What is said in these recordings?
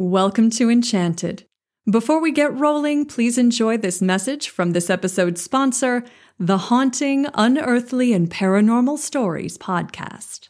Welcome to Enchanted. Before we get rolling, please enjoy this message from this episode's sponsor, the Haunting, Unearthly, and Paranormal Stories podcast.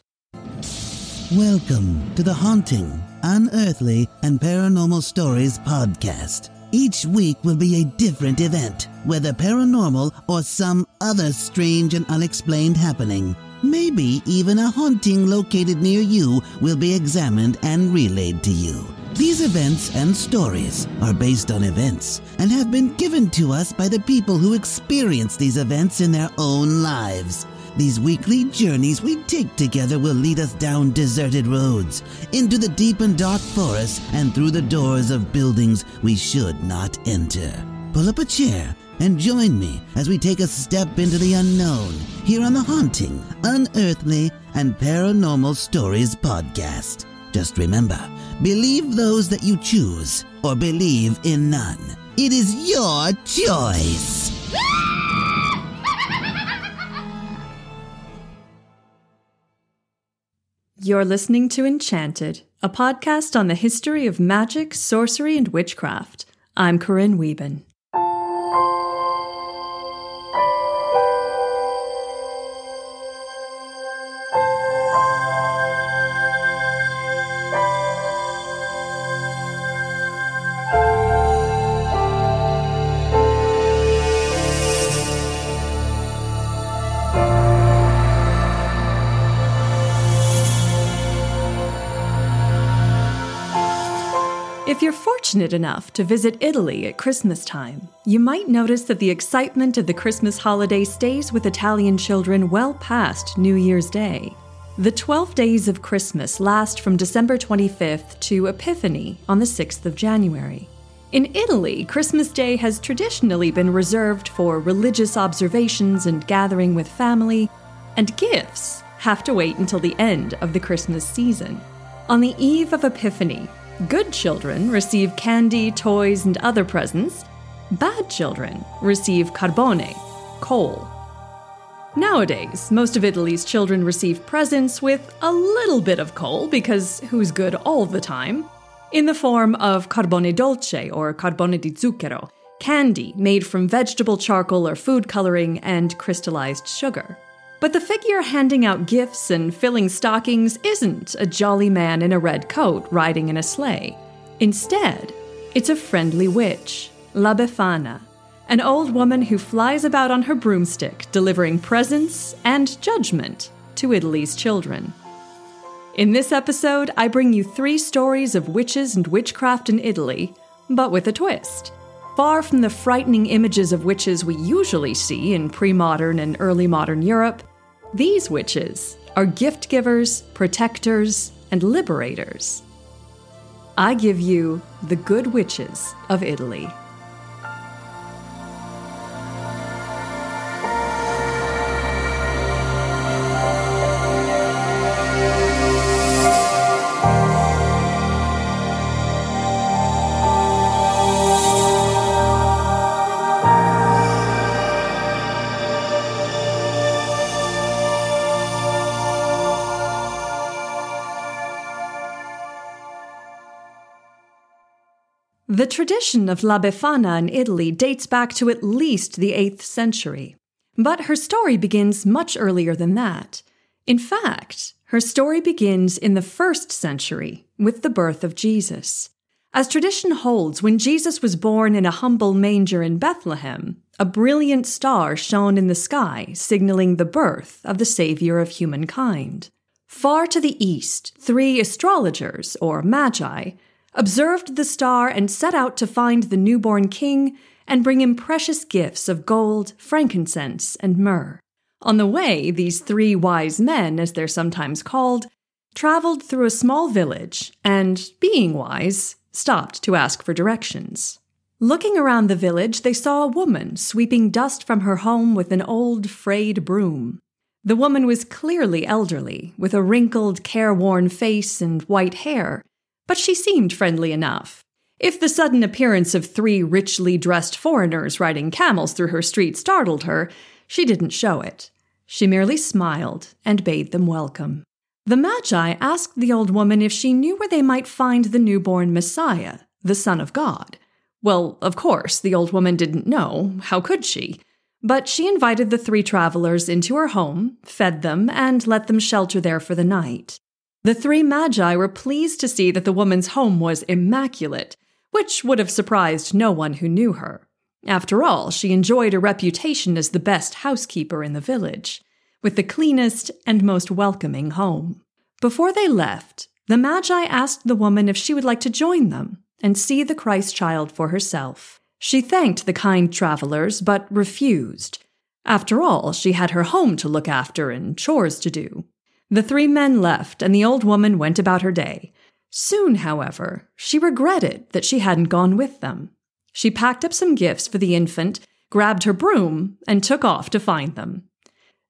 Welcome to the Haunting, Unearthly, and Paranormal Stories podcast. Each week will be a different event, whether paranormal or some other strange and unexplained happening. Maybe even a haunting located near you will be examined and relayed to you. These events and stories are based on events and have been given to us by the people who experience these events in their own lives. These weekly journeys we take together will lead us down deserted roads, into the deep and dark forests, and through the doors of buildings we should not enter. Pull up a chair and join me as we take a step into the unknown here on the Haunting, Unearthly, and Paranormal Stories podcast. Just remember believe those that you choose, or believe in none. It is your choice. You're listening to Enchanted, a podcast on the history of magic, sorcery, and witchcraft. I'm Corinne Wieben. If you're fortunate enough to visit Italy at Christmas time, you might notice that the excitement of the Christmas holiday stays with Italian children well past New Year's Day. The 12 days of Christmas last from December 25th to Epiphany on the 6th of January. In Italy, Christmas Day has traditionally been reserved for religious observations and gathering with family, and gifts have to wait until the end of the Christmas season. On the eve of Epiphany, Good children receive candy, toys, and other presents. Bad children receive carbone, coal. Nowadays, most of Italy's children receive presents with a little bit of coal, because who's good all the time? In the form of carbone dolce or carbone di zucchero, candy made from vegetable charcoal or food coloring and crystallized sugar. But the figure handing out gifts and filling stockings isn't a jolly man in a red coat riding in a sleigh. Instead, it's a friendly witch, La Befana, an old woman who flies about on her broomstick delivering presents and judgment to Italy's children. In this episode, I bring you three stories of witches and witchcraft in Italy, but with a twist. Far from the frightening images of witches we usually see in pre modern and early modern Europe, these witches are gift givers, protectors, and liberators. I give you the good witches of Italy. Tradition of La Befana in Italy dates back to at least the 8th century. But her story begins much earlier than that. In fact, her story begins in the first century with the birth of Jesus. As tradition holds, when Jesus was born in a humble manger in Bethlehem, a brilliant star shone in the sky, signaling the birth of the Savior of humankind. Far to the east, three astrologers, or magi, observed the star and set out to find the newborn king and bring him precious gifts of gold, frankincense, and myrrh. On the way, these three wise men, as they're sometimes called, traveled through a small village and, being wise, stopped to ask for directions. Looking around the village, they saw a woman sweeping dust from her home with an old, frayed broom. The woman was clearly elderly, with a wrinkled, careworn face and white hair, but she seemed friendly enough. If the sudden appearance of three richly dressed foreigners riding camels through her street startled her, she didn't show it. She merely smiled and bade them welcome. The Magi asked the old woman if she knew where they might find the newborn Messiah, the Son of God. Well, of course, the old woman didn't know. How could she? But she invited the three travelers into her home, fed them, and let them shelter there for the night. The three magi were pleased to see that the woman's home was immaculate, which would have surprised no one who knew her. After all, she enjoyed a reputation as the best housekeeper in the village, with the cleanest and most welcoming home. Before they left, the Magi asked the woman if she would like to join them and see the Christ child for herself. She thanked the kind travelers, but refused. After all, she had her home to look after and chores to do. The three men left, and the old woman went about her day. Soon, however, she regretted that she hadn't gone with them. She packed up some gifts for the infant, grabbed her broom, and took off to find them.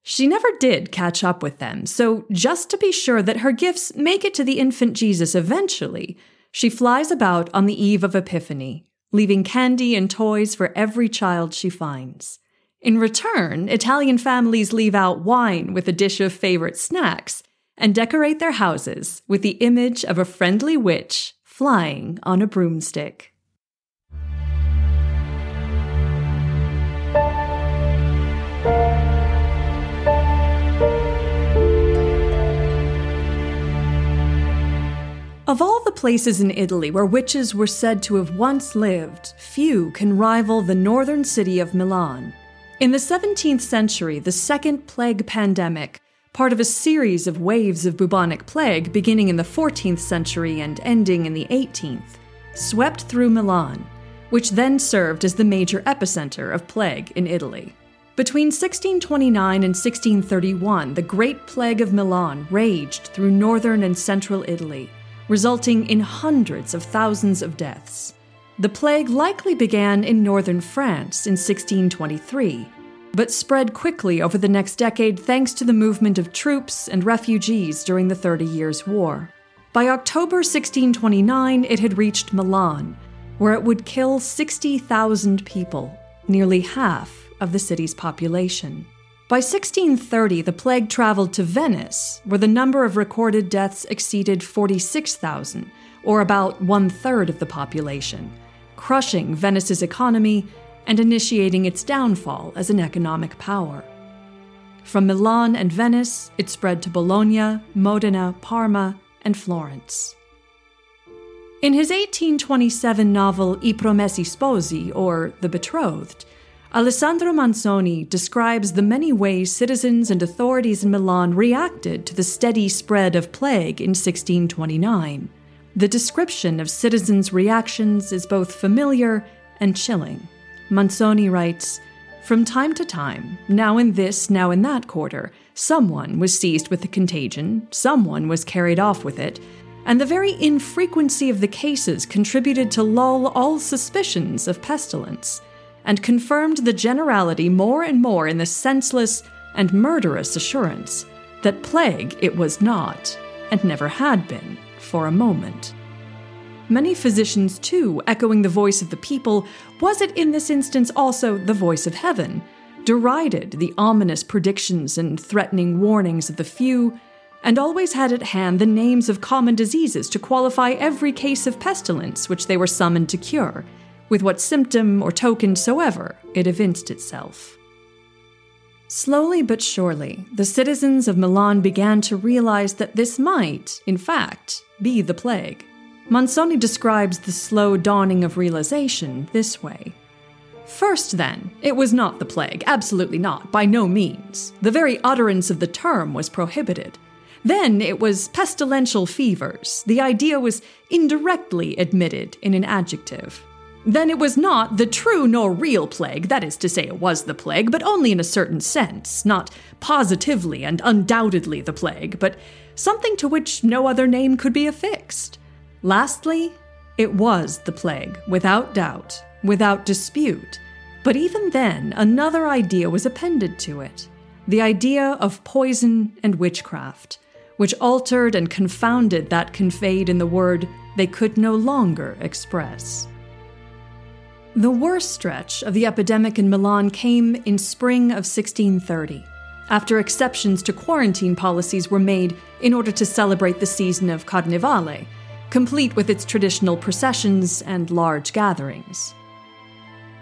She never did catch up with them, so just to be sure that her gifts make it to the infant Jesus eventually, she flies about on the eve of Epiphany, leaving candy and toys for every child she finds. In return, Italian families leave out wine with a dish of favorite snacks and decorate their houses with the image of a friendly witch flying on a broomstick. Of all the places in Italy where witches were said to have once lived, few can rival the northern city of Milan. In the 17th century, the Second Plague Pandemic, part of a series of waves of bubonic plague beginning in the 14th century and ending in the 18th, swept through Milan, which then served as the major epicenter of plague in Italy. Between 1629 and 1631, the Great Plague of Milan raged through northern and central Italy, resulting in hundreds of thousands of deaths. The plague likely began in northern France in 1623, but spread quickly over the next decade thanks to the movement of troops and refugees during the Thirty Years' War. By October 1629, it had reached Milan, where it would kill 60,000 people, nearly half of the city's population. By 1630, the plague traveled to Venice, where the number of recorded deaths exceeded 46,000, or about one third of the population, crushing Venice's economy and initiating its downfall as an economic power. From Milan and Venice, it spread to Bologna, Modena, Parma, and Florence. In his 1827 novel I Promessi Sposi, or The Betrothed, Alessandro Manzoni describes the many ways citizens and authorities in Milan reacted to the steady spread of plague in 1629. The description of citizens' reactions is both familiar and chilling. Manzoni writes From time to time, now in this, now in that quarter, someone was seized with the contagion, someone was carried off with it, and the very infrequency of the cases contributed to lull all suspicions of pestilence, and confirmed the generality more and more in the senseless and murderous assurance that plague it was not, and never had been for a moment. Many physicians, too, echoing the voice of the people, was it in this instance also the voice of heaven, derided the ominous predictions and threatening warnings of the few, and always had at hand the names of common diseases to qualify every case of pestilence which they were summoned to cure, with what symptom or token soever it evinced itself. Slowly but surely, the citizens of Milan began to realize that this might, in fact, be the plague. Manzoni describes the slow dawning of realization this way. First, then, it was not the plague, absolutely not, by no means. The very utterance of the term was prohibited. Then it was pestilential fevers. The idea was indirectly admitted in an adjective. Then it was not the true nor real plague, that is to say, it was the plague, but only in a certain sense, not positively and undoubtedly the plague, but something to which no other name could be affixed. Lastly, it was the plague, without doubt, without dispute. But even then, another idea was appended to it the idea of poison and witchcraft, which altered and confounded that conveyed in the word they could no longer express. The worst stretch of the epidemic in Milan came in spring of 1630. after exceptions to quarantine policies were made in order to celebrate the season of Carnevale, complete with its traditional processions and large gatherings.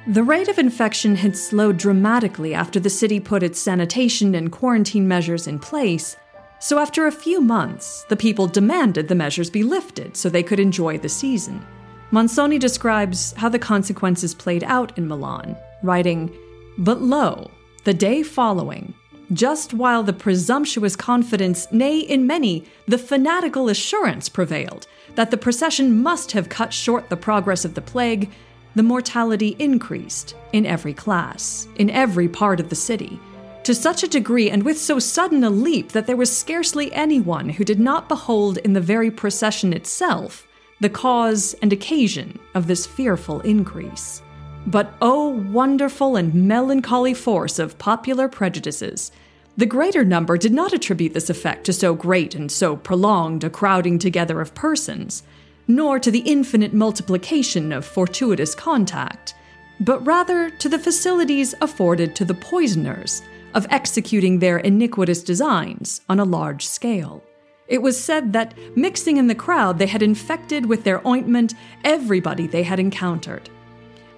The rate of infection had slowed dramatically after the city put its sanitation and quarantine measures in place, so after a few months, the people demanded the measures be lifted so they could enjoy the season. Manzoni describes how the consequences played out in Milan, writing, But lo, the day following, just while the presumptuous confidence, nay, in many, the fanatical assurance prevailed that the procession must have cut short the progress of the plague, the mortality increased in every class, in every part of the city, to such a degree and with so sudden a leap that there was scarcely anyone who did not behold in the very procession itself the cause and occasion of this fearful increase. But oh, wonderful and melancholy force of popular prejudices! The greater number did not attribute this effect to so great and so prolonged a crowding together of persons nor to the infinite multiplication of fortuitous contact, but rather to the facilities afforded to the poisoners of executing their iniquitous designs on a large scale. It was said that, mixing in the crowd, they had infected with their ointment everybody they had encountered.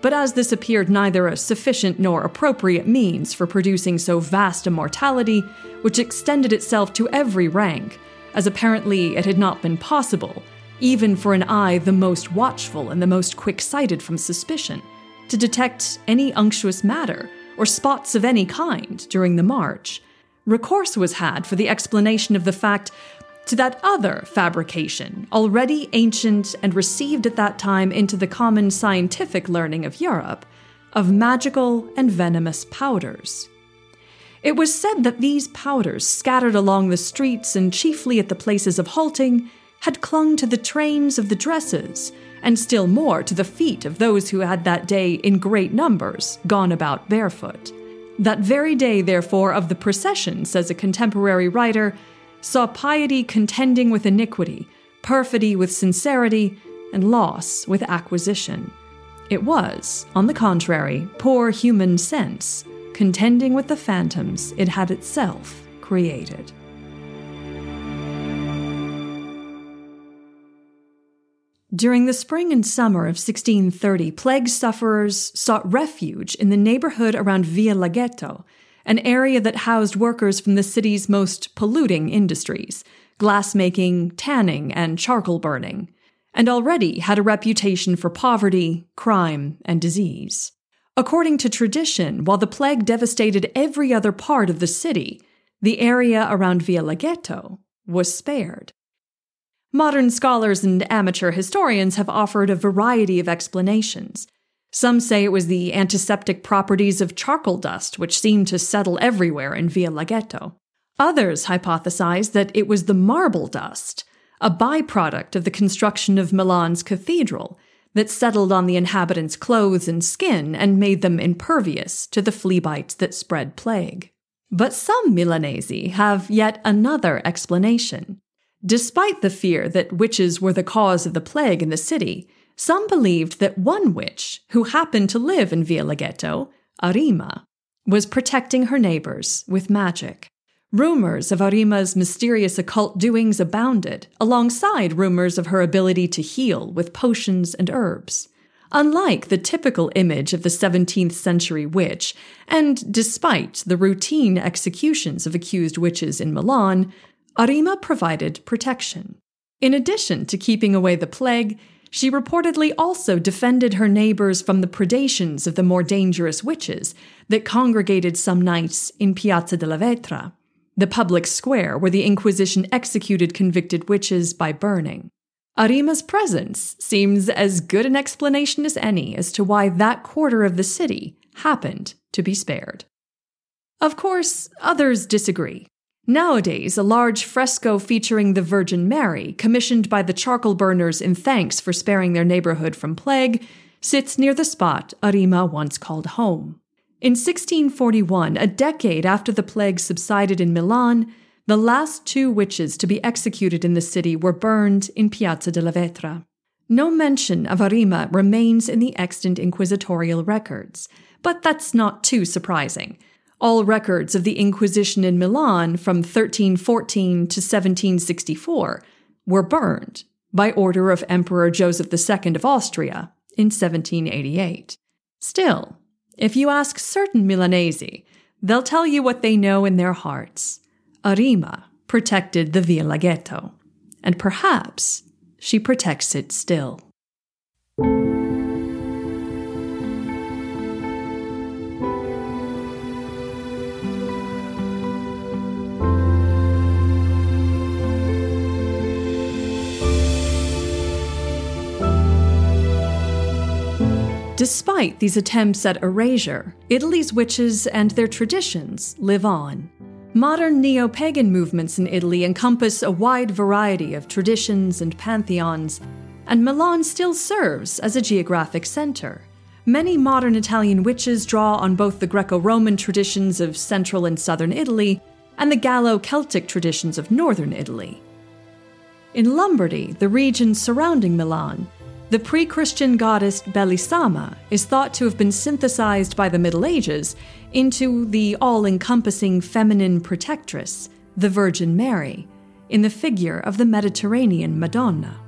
But as this appeared neither a sufficient nor appropriate means for producing so vast a mortality, which extended itself to every rank, as apparently it had not been possible even for an eye the most watchful and the most quick sighted from suspicion, to detect any unctuous matter or spots of any kind during the march. Recourse was had for the explanation of the fact to that other fabrication, already ancient and received at that time into the common scientific learning of Europe, of magical and venomous powders. It was said that these powders, scattered along the streets and chiefly at the places of halting, had clung to the trains of the dresses, and still more to the feet of those who had that day in great numbers gone about barefoot. That very day, therefore, of the procession, says a contemporary writer, saw piety contending with iniquity, perfidy with sincerity, and loss with acquisition. It was, on the contrary, poor human sense, contending with the phantoms it had itself created. During the spring and summer of 1630, plague sufferers sought refuge in the neighborhood around Via Laghetto, an area that housed workers from the city's most polluting industries glassmaking, tanning, and charcoal burning, and already had a reputation for poverty, crime, and disease. According to tradition, while the plague devastated every other part of the city, the area around Via Laghetto was spared. Modern scholars and amateur historians have offered a variety of explanations. Some say it was the antiseptic properties of charcoal dust which seemed to settle everywhere in Via Laghetto. Others hypothesize that it was the marble dust, a byproduct of the construction of Milan's cathedral, that settled on the inhabitants' clothes and skin and made them impervious to the flea bites that spread plague. But some Milanese have yet another explanation. Despite the fear that witches were the cause of the plague in the city, some believed that one witch, who happened to live in Via Laghetto, Arima, was protecting her neighbors with magic. Rumors of Arima's mysterious occult doings abounded, alongside rumors of her ability to heal with potions and herbs. Unlike the typical image of the 17th century witch, and despite the routine executions of accused witches in Milan, Arima provided protection. In addition to keeping away the plague, she reportedly also defended her neighbors from the predations of the more dangerous witches that congregated some nights in Piazza della Vetra, the public square where the Inquisition executed convicted witches by burning. Arima's presence seems as good an explanation as any as to why that quarter of the city happened to be spared. Of course, others disagree. Nowadays, a large fresco featuring the Virgin Mary, commissioned by the charcoal burners in thanks for sparing their neighborhood from plague, sits near the spot Arima once called home. In 1641, a decade after the plague subsided in Milan, the last two witches to be executed in the city were burned in Piazza della Vetra. No mention of Arima remains in the extant inquisitorial records, but that's not too surprising. All records of the Inquisition in Milan from 1314 to 1764 were burned by order of Emperor Joseph II of Austria in 1788. Still, if you ask certain Milanese, they'll tell you what they know in their hearts. Arima protected the Via Laghetto, and perhaps she protects it still. Despite these attempts at erasure, Italy's witches and their traditions live on. Modern neo pagan movements in Italy encompass a wide variety of traditions and pantheons, and Milan still serves as a geographic center. Many modern Italian witches draw on both the Greco Roman traditions of central and southern Italy and the Gallo Celtic traditions of northern Italy. In Lombardy, the region surrounding Milan, the pre Christian goddess Belisama is thought to have been synthesized by the Middle Ages into the all encompassing feminine protectress, the Virgin Mary, in the figure of the Mediterranean Madonna.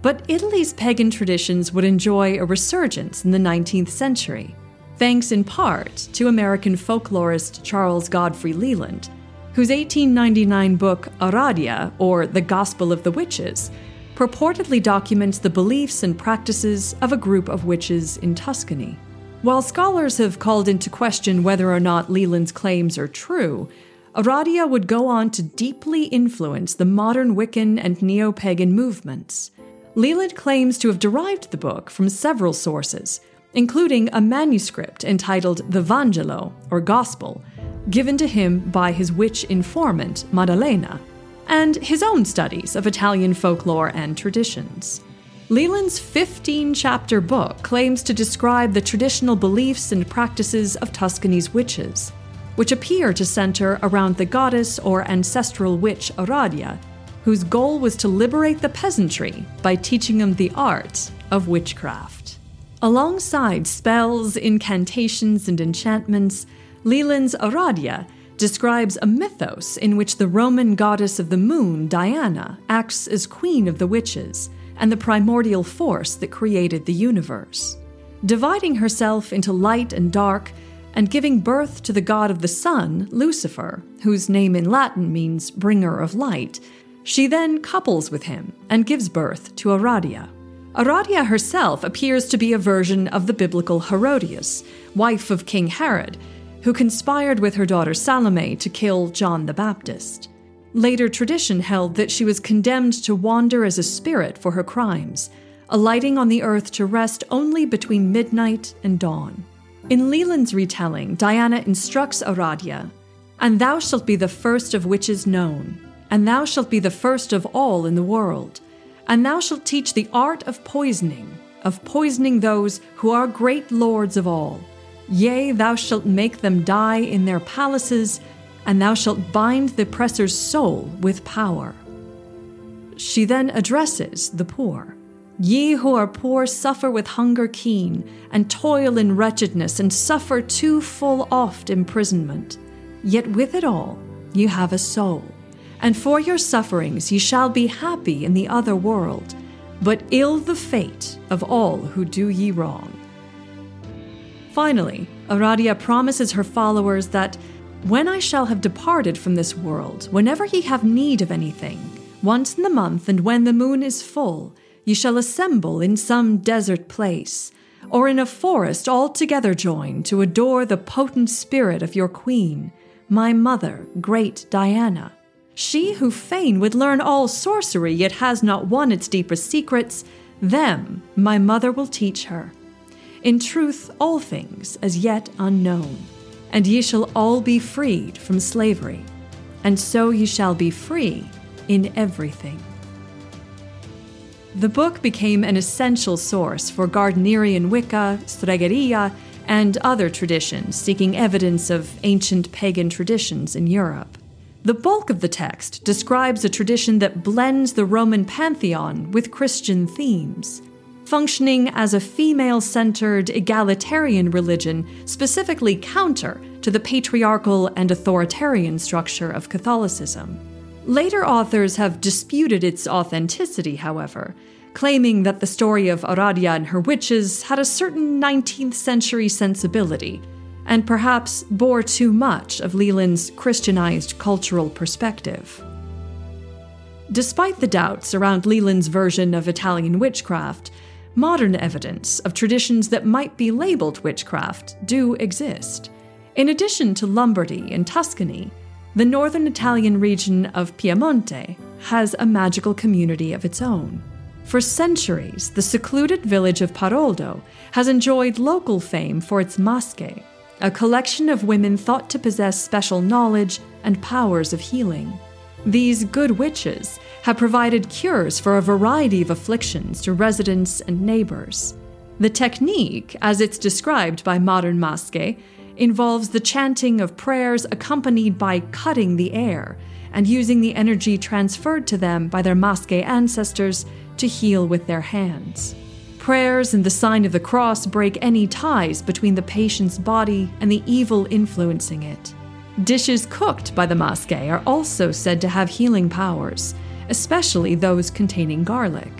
But Italy's pagan traditions would enjoy a resurgence in the 19th century, thanks in part to American folklorist Charles Godfrey Leland, whose 1899 book Aradia, or The Gospel of the Witches, purportedly documents the beliefs and practices of a group of witches in Tuscany. While scholars have called into question whether or not Leland's claims are true, Aradia would go on to deeply influence the modern Wiccan and neo pagan movements. Leland claims to have derived the book from several sources, including a manuscript entitled the Vangelo, or Gospel, given to him by his witch informant, Maddalena, and his own studies of Italian folklore and traditions. Leland's 15 chapter book claims to describe the traditional beliefs and practices of Tuscany's witches, which appear to center around the goddess or ancestral witch Aradia, whose goal was to liberate the peasantry by teaching them the art of witchcraft. Alongside spells, incantations, and enchantments, Leland's Aradia describes a mythos in which the Roman goddess of the moon, Diana, acts as queen of the witches and the primordial force that created the universe. Dividing herself into light and dark, and giving birth to the god of the sun, Lucifer, whose name in Latin means bringer of light, she then couples with him and gives birth to Aradia. Aradia herself appears to be a version of the biblical Herodias, wife of King Herod, who conspired with her daughter Salome to kill John the Baptist. Later tradition held that she was condemned to wander as a spirit for her crimes, alighting on the earth to rest only between midnight and dawn. In Leland's retelling, Diana instructs Aradia, And thou shalt be the first of witches known, and thou shalt be the first of all in the world, and thou shalt teach the art of poisoning, of poisoning those who are great lords of all Yea, thou shalt make them die in their palaces, and thou shalt bind the oppressor's soul with power. She then addresses the poor. Ye who are poor suffer with hunger keen, and toil in wretchedness, and suffer too full oft imprisonment. Yet with it all ye have a soul, and for your sufferings ye shall be happy in the other world, but ill the fate of all who do ye wrong. Finally, Aradia promises her followers that when I shall have departed from this world, whenever ye have need of anything, once in the month and when the moon is full, ye shall assemble in some desert place, or in a forest all together join to adore the potent spirit of your queen, my mother, great Diana. She who fain would learn all sorcery yet has not won its deepest secrets, them my mother will teach her in truth, all things as yet unknown. And ye shall all be freed from slavery, and so ye shall be free in everything. The book became an essential source for Gardnerian Wicca, Stregheria, and other traditions seeking evidence of ancient pagan traditions in Europe. The bulk of the text describes a tradition that blends the Roman pantheon with Christian themes functioning as a female centered egalitarian religion specifically counter to the patriarchal and authoritarian structure of Catholicism. Later authors have disputed its authenticity, however, claiming that the story of Aradia and her witches had a certain 19th century sensibility and perhaps bore too much of Leland's Christianized cultural perspective. Despite the doubts around Leland's version of Italian witchcraft, modern evidence of traditions that might be labeled witchcraft do exist. In addition to Lombardy and Tuscany, the northern Italian region of Piemonte has a magical community of its own. For centuries, the secluded village of Paroldo has enjoyed local fame for its masche, a collection of women thought to possess special knowledge and powers of healing. These good witches have provided cures for a variety of afflictions to residents and neighbors. The technique, as it's described by modern masche, involves the chanting of prayers accompanied by cutting the air and using the energy transferred to them by their masche ancestors to heal with their hands. Prayers and the sign of the cross break any ties between the patient's body and the evil influencing it. Dishes cooked by the masche are also said to have healing powers, especially those containing garlic.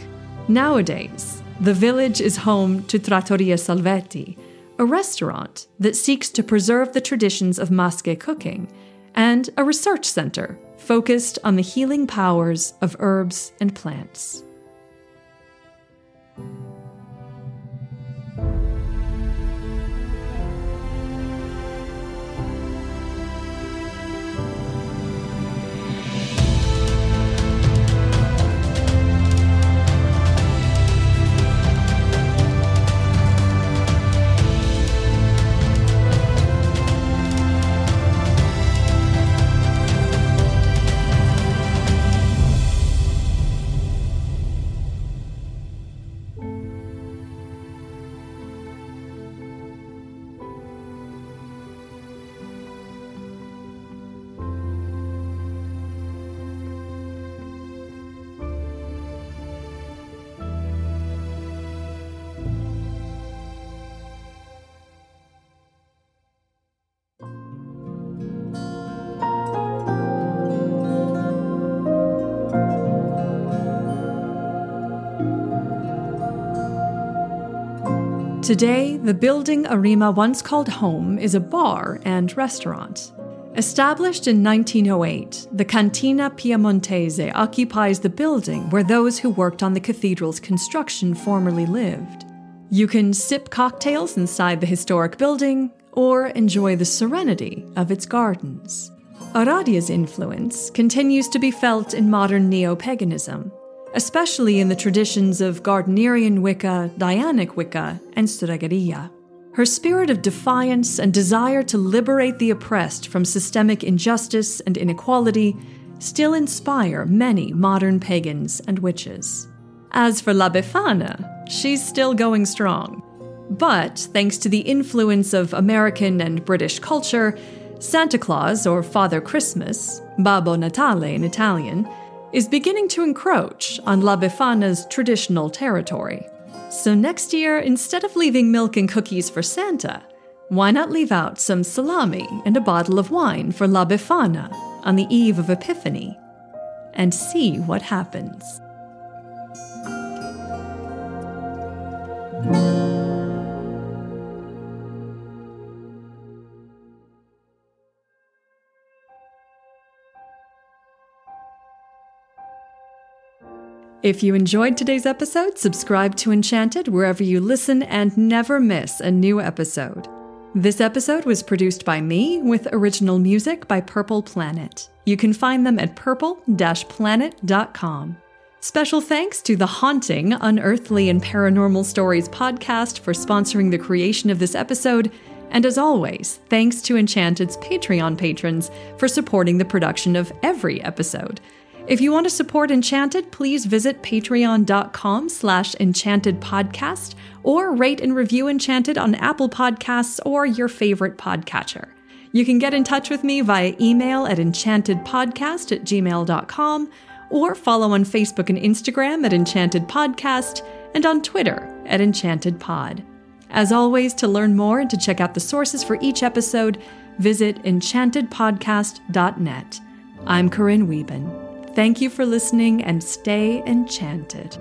Nowadays, the village is home to Trattoria Salvetti, a restaurant that seeks to preserve the traditions of masche cooking, and a research center focused on the healing powers of herbs and plants. Today, the building Arima once called home is a bar and restaurant. Established in 1908, the Cantina Piemontese occupies the building where those who worked on the cathedral's construction formerly lived. You can sip cocktails inside the historic building or enjoy the serenity of its gardens. Aradia's influence continues to be felt in modern neo paganism, especially in the traditions of Gardnerian Wicca, Dianic Wicca, and Stregheria. Her spirit of defiance and desire to liberate the oppressed from systemic injustice and inequality still inspire many modern pagans and witches. As for La Befana, she's still going strong. But thanks to the influence of American and British culture, Santa Claus, or Father Christmas, Babbo Natale in Italian, is beginning to encroach on La Befana's traditional territory. So next year, instead of leaving milk and cookies for Santa, why not leave out some salami and a bottle of wine for La Befana on the eve of Epiphany and see what happens? If you enjoyed today's episode, subscribe to Enchanted wherever you listen and never miss a new episode. This episode was produced by me with original music by Purple Planet. You can find them at purple planet.com. Special thanks to the Haunting, Unearthly, and Paranormal Stories podcast for sponsoring the creation of this episode. And as always, thanks to Enchanted's Patreon patrons for supporting the production of every episode. If you want to support Enchanted, please visit patreon.com slash enchantedpodcast or rate and review Enchanted on Apple Podcasts or your favorite podcatcher. You can get in touch with me via email at enchantedpodcast at gmail.com or follow on Facebook and Instagram at Enchanted Podcast and on Twitter at Enchanted Pod. As always, to learn more and to check out the sources for each episode, visit enchantedpodcast.net. I'm Corinne Wieben. Thank you for listening and stay enchanted.